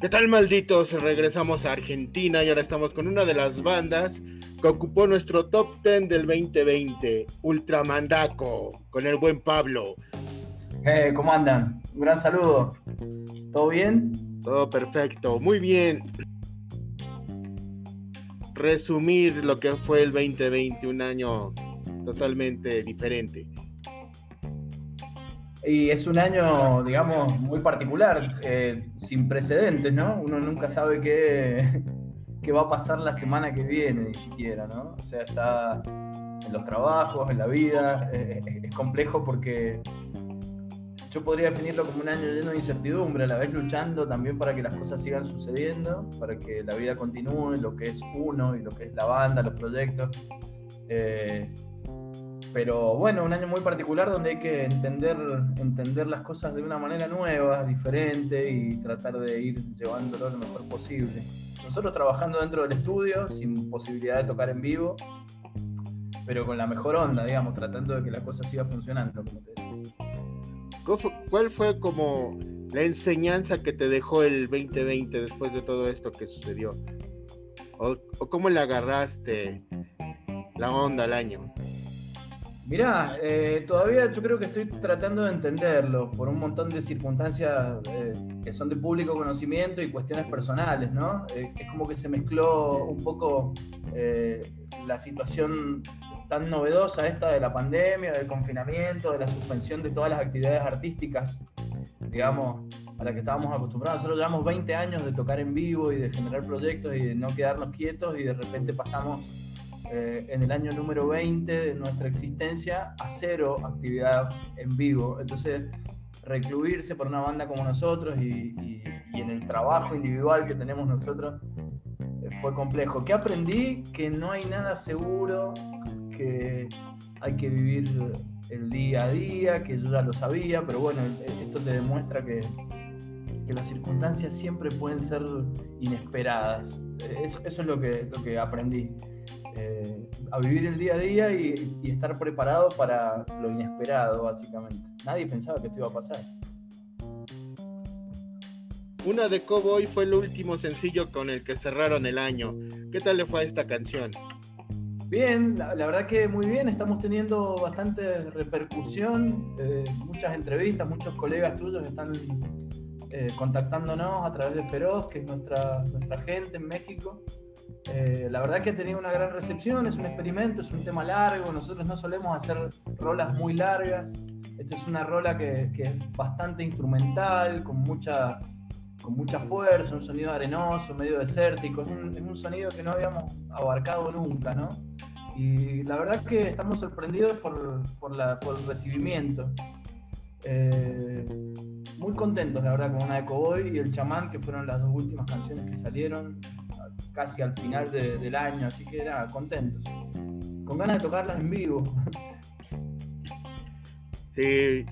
¿Qué tal, malditos? Regresamos a Argentina y ahora estamos con una de las bandas que ocupó nuestro top 10 del 2020, Ultramandaco, con el buen Pablo. Eh, ¿Cómo andan? Un gran saludo. ¿Todo bien? Todo perfecto, muy bien. Resumir lo que fue el 2020, un año totalmente diferente. Y es un año, digamos, muy particular, eh, sin precedentes, ¿no? Uno nunca sabe qué, qué, va a pasar la semana que viene, ni siquiera, ¿no? O sea, está en los trabajos, en la vida, eh, es complejo porque yo podría definirlo como un año lleno de incertidumbre, a la vez luchando también para que las cosas sigan sucediendo, para que la vida continúe, lo que es uno y lo que es la banda, los proyectos. Eh, pero bueno, un año muy particular donde hay que entender, entender las cosas de una manera nueva, diferente y tratar de ir llevándolo lo mejor posible. Nosotros trabajando dentro del estudio, sin posibilidad de tocar en vivo, pero con la mejor onda, digamos, tratando de que la cosa siga funcionando. ¿Cuál fue como la enseñanza que te dejó el 2020 después de todo esto que sucedió? ¿O, o cómo le agarraste la onda al año? Mirá, eh, todavía yo creo que estoy tratando de entenderlo por un montón de circunstancias eh, que son de público conocimiento y cuestiones personales, ¿no? Eh, es como que se mezcló un poco la situación tan novedosa esta de la pandemia, del confinamiento, de la suspensión de todas las actividades artísticas, digamos, a la que estábamos acostumbrados. Nosotros llevamos 20 años de tocar en vivo y de generar proyectos y de no quedarnos quietos y de repente pasamos eh, en el año número 20 de nuestra existencia a cero actividad en vivo. Entonces, recluirse por una banda como nosotros y, en el trabajo individual que tenemos nosotros eh, fue complejo. ¿Qué aprendí? Que no hay nada seguro, que hay que vivir el día a día, que yo ya lo sabía, pero bueno, esto te demuestra que, que las circunstancias siempre pueden ser inesperadas. Eso, eso es lo que, lo que aprendí. Eh, a vivir el día a día y, estar preparado para lo inesperado, básicamente. Nadie pensaba que esto iba a pasar. Una de Cowboy fue el último sencillo con el que cerraron el año. ¿Qué tal le fue a esta canción? Bien, la, verdad que muy bien, estamos teniendo bastante repercusión, eh, muchas entrevistas, muchos colegas tuyos están eh, contactándonos a través de Feroz, que es nuestra, nuestra gente en México. Eh, la verdad que ha tenido una gran recepción, es un experimento, es un tema largo, nosotros no solemos hacer rolas muy largas, esta es una rola que, es bastante instrumental, con mucha, con mucha fuerza, un sonido arenoso, medio desértico, es un, sonido que no habíamos abarcado nunca, ¿no? Y la verdad que estamos sorprendidos por, por, el recibimiento. Eh, muy contentos, la verdad, con una de Cowboy y El Chamán, que fueron las dos últimas canciones que salieron casi al final del año, así que era contentos. Con ganas de tocarlas en vivo. Sí,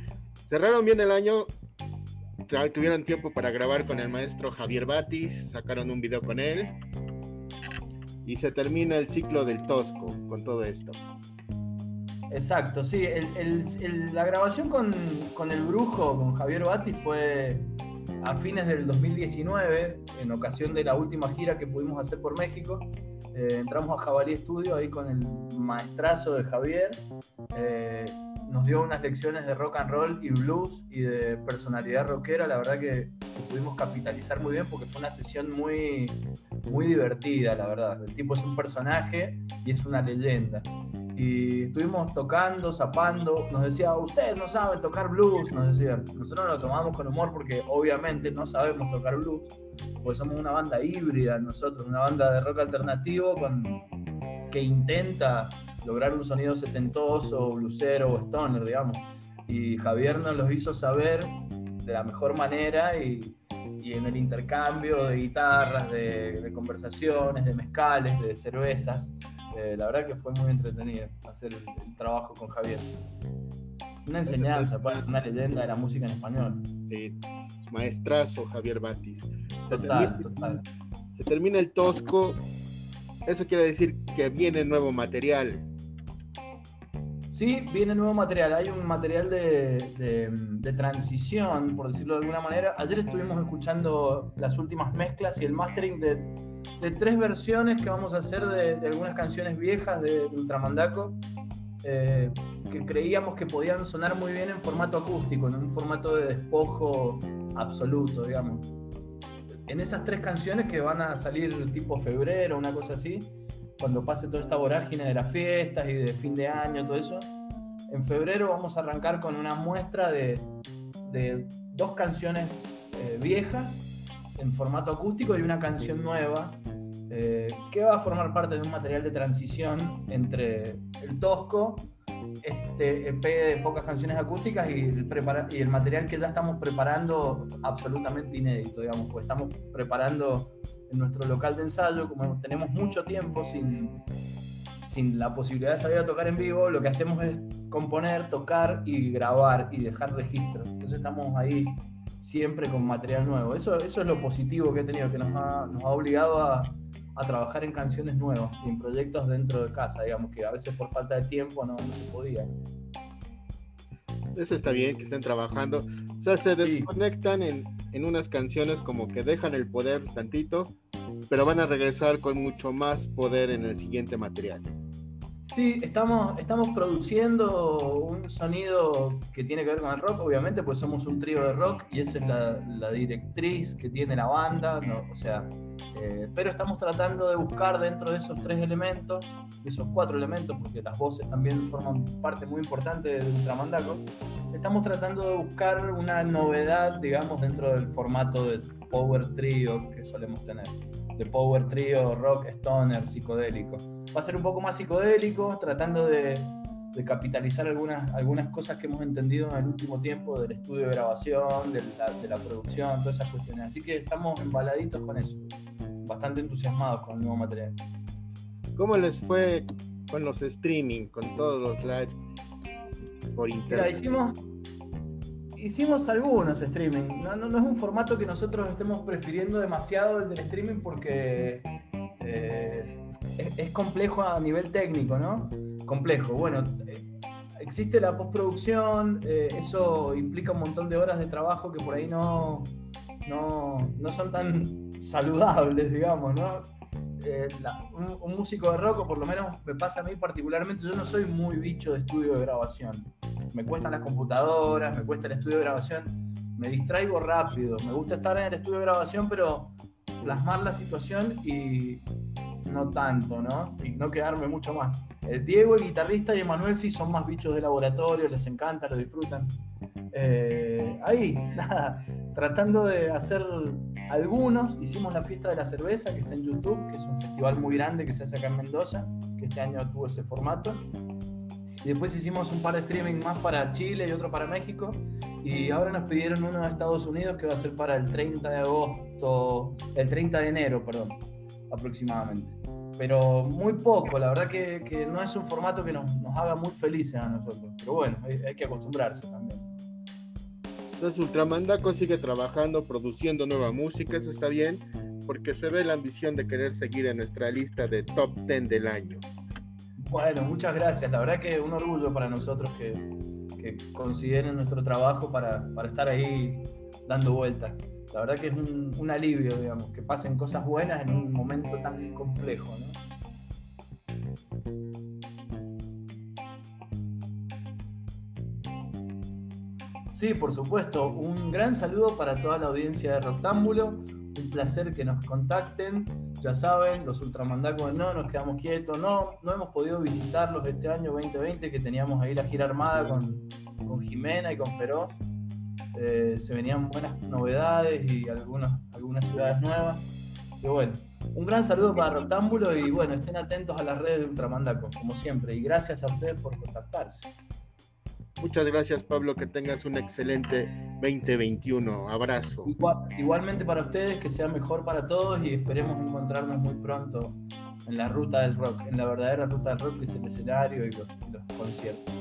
cerraron bien el año, tuvieron tiempo para grabar con el maestro Javier Batis, sacaron un video con él y se termina el ciclo del Tosco con todo esto. Exacto, sí, la grabación con, con, el brujo, con Javier Batis, fue a fines del 2019, en ocasión de la última gira que pudimos hacer por México. Eh, entramos a Jabalí Studio ahí con el maestrazo de Javier. Eh, nos dio unas lecciones de rock and roll y blues y de personalidad rockera. La verdad que, pudimos capitalizar muy bien porque fue una sesión muy, muy divertida, la verdad. El tipo es un personaje y es una leyenda y estuvimos tocando, zapando, nos decía, ustedes no saben tocar blues, nos decía. Nosotros lo tomamos con humor porque obviamente no sabemos tocar blues, porque somos una banda híbrida nosotros, una banda de rock alternativo con, que intenta lograr un sonido setentoso, bluesero o stoner, digamos. Y Javier nos los hizo saber de la mejor manera y, y en el intercambio de guitarras, de, de conversaciones, de mezcales, de cervezas, eh, la verdad que fue muy entretenido hacer el, trabajo con Javier. Una enseñanza, una leyenda de la música en español. Sí, maestrazo Javier Batis. Total, se total. Se termina el tosco. Eso quiere decir que viene nuevo material. Sí, viene nuevo material. Hay un material de, transición, por decirlo de alguna manera. Ayer estuvimos escuchando las últimas mezclas y el mastering de, tres versiones que vamos a hacer de, algunas canciones viejas de, Ultramandaco, eh, que creíamos que podían sonar muy bien en formato acústico, en un formato de despojo absoluto, digamos. En esas tres canciones que van a salir tipo febrero, una cosa así, cuando pase toda esta vorágine de las fiestas y de fin de año, todo eso, en febrero vamos a arrancar con una muestra de, dos canciones eh, viejas en formato acústico y una canción nueva eh, que va a formar parte de un material de transición entre el tosco, este EP de pocas canciones acústicas y el, y el material que ya estamos preparando absolutamente inédito, digamos, pues estamos preparando en nuestro local de ensayo, como tenemos mucho tiempo sin, sin la posibilidad de salir a tocar en vivo, lo que hacemos es componer, tocar y grabar y dejar registro. Entonces estamos ahí siempre con material nuevo. Eso, eso es lo positivo que he tenido, que nos ha, nos ha obligado a, a, trabajar en canciones nuevas y en proyectos dentro de casa, digamos, que a veces por falta de tiempo no, no se podía. Eso está bien, que estén trabajando. O sea, se desconectan en, en unas canciones como que dejan el poder tantito, pero van a regresar con mucho más poder en el siguiente material. Sí, estamos, estamos produciendo un sonido que tiene que ver con el rock, obviamente, pues somos un trío de rock y esa es la, directriz que tiene la banda, o sea, eh, pero estamos tratando de buscar dentro de esos tres elementos, de esos cuatro elementos, porque las voces también forman parte muy importante de Ultramandaco, estamos tratando de buscar una novedad, digamos, dentro del formato de power trio que solemos tener de power trio, rock, stoner, psicodélico. Va a ser un poco más psicodélico, tratando de, capitalizar algunas, algunas cosas que hemos entendido en el último tiempo del estudio de grabación, de la, producción, todas esas cuestiones. Así que estamos embaladitos con eso, bastante entusiasmados con el nuevo material. ¿Cómo les fue con los streaming, con todos los live por internet? hicimos, hicimos algunos streaming. No, no, es un formato que nosotros estemos prefiriendo demasiado el del streaming porque eh, es, complejo a nivel técnico, ¿no? Complejo. Bueno, eh, existe la postproducción, eh, eso implica un montón de horas de trabajo que por ahí no, no, no son tan saludables, digamos, ¿no? Un, músico de rock, por lo menos me pasa a mí particularmente, yo no soy muy bicho de estudio de grabación. Me cuestan las computadoras, me cuesta el estudio de grabación, me distraigo rápido, me gusta estar en el estudio de grabación, pero plasmar la situación y no tanto, ¿no? Y no quedarme mucho más. El Diego, el guitarrista, y Emanuel sí son más bichos de laboratorio, les encanta, lo disfrutan. Eh, ahí, nada, tratando de hacer algunos. Hicimos la fiesta de la cerveza que está en YouTube, que es un festival muy grande que se hace acá en Mendoza, que este año tuvo ese formato. Después hicimos un par de streaming más para Chile y otro para México. Y ahora nos pidieron uno de Estados Unidos que va a ser para el 30 de agosto, el 30 de enero, perdón, aproximadamente. Pero muy poco, la verdad que, que no es un formato que nos, nos, haga muy felices a nosotros. Pero bueno, hay, hay que acostumbrarse también. Entonces Ultramandaco sigue trabajando, produciendo nueva música, eso está bien, porque se ve la ambición de querer seguir en nuestra lista de top 10 del año. Bueno, muchas gracias. La verdad que un orgullo para nosotros que, que consideren nuestro trabajo para, para, estar ahí dando vueltas. La verdad que es un, un, alivio, digamos, que pasen cosas buenas en un momento tan complejo, ¿no? Sí, por supuesto. Un gran saludo para toda la audiencia de Rectángulo. Un placer que nos contacten. Ya saben, los ultramandacos no nos quedamos quietos. No, no hemos podido visitarlos este año 2020 que teníamos ahí la gira armada con, con Jimena y con Feroz. Eh, se venían buenas novedades y algunas, algunas ciudades nuevas. Y bueno, un gran saludo para Rectángulo y bueno, estén atentos a las redes de Ultramandaco, como siempre. Y gracias a ustedes por contactarse. Muchas gracias, Pablo. Que tengas un excelente 2021. Abrazo. igualmente para ustedes, que sea mejor para todos y esperemos encontrarnos muy pronto en la ruta del rock, en la verdadera ruta del rock, que es el escenario y los, los conciertos.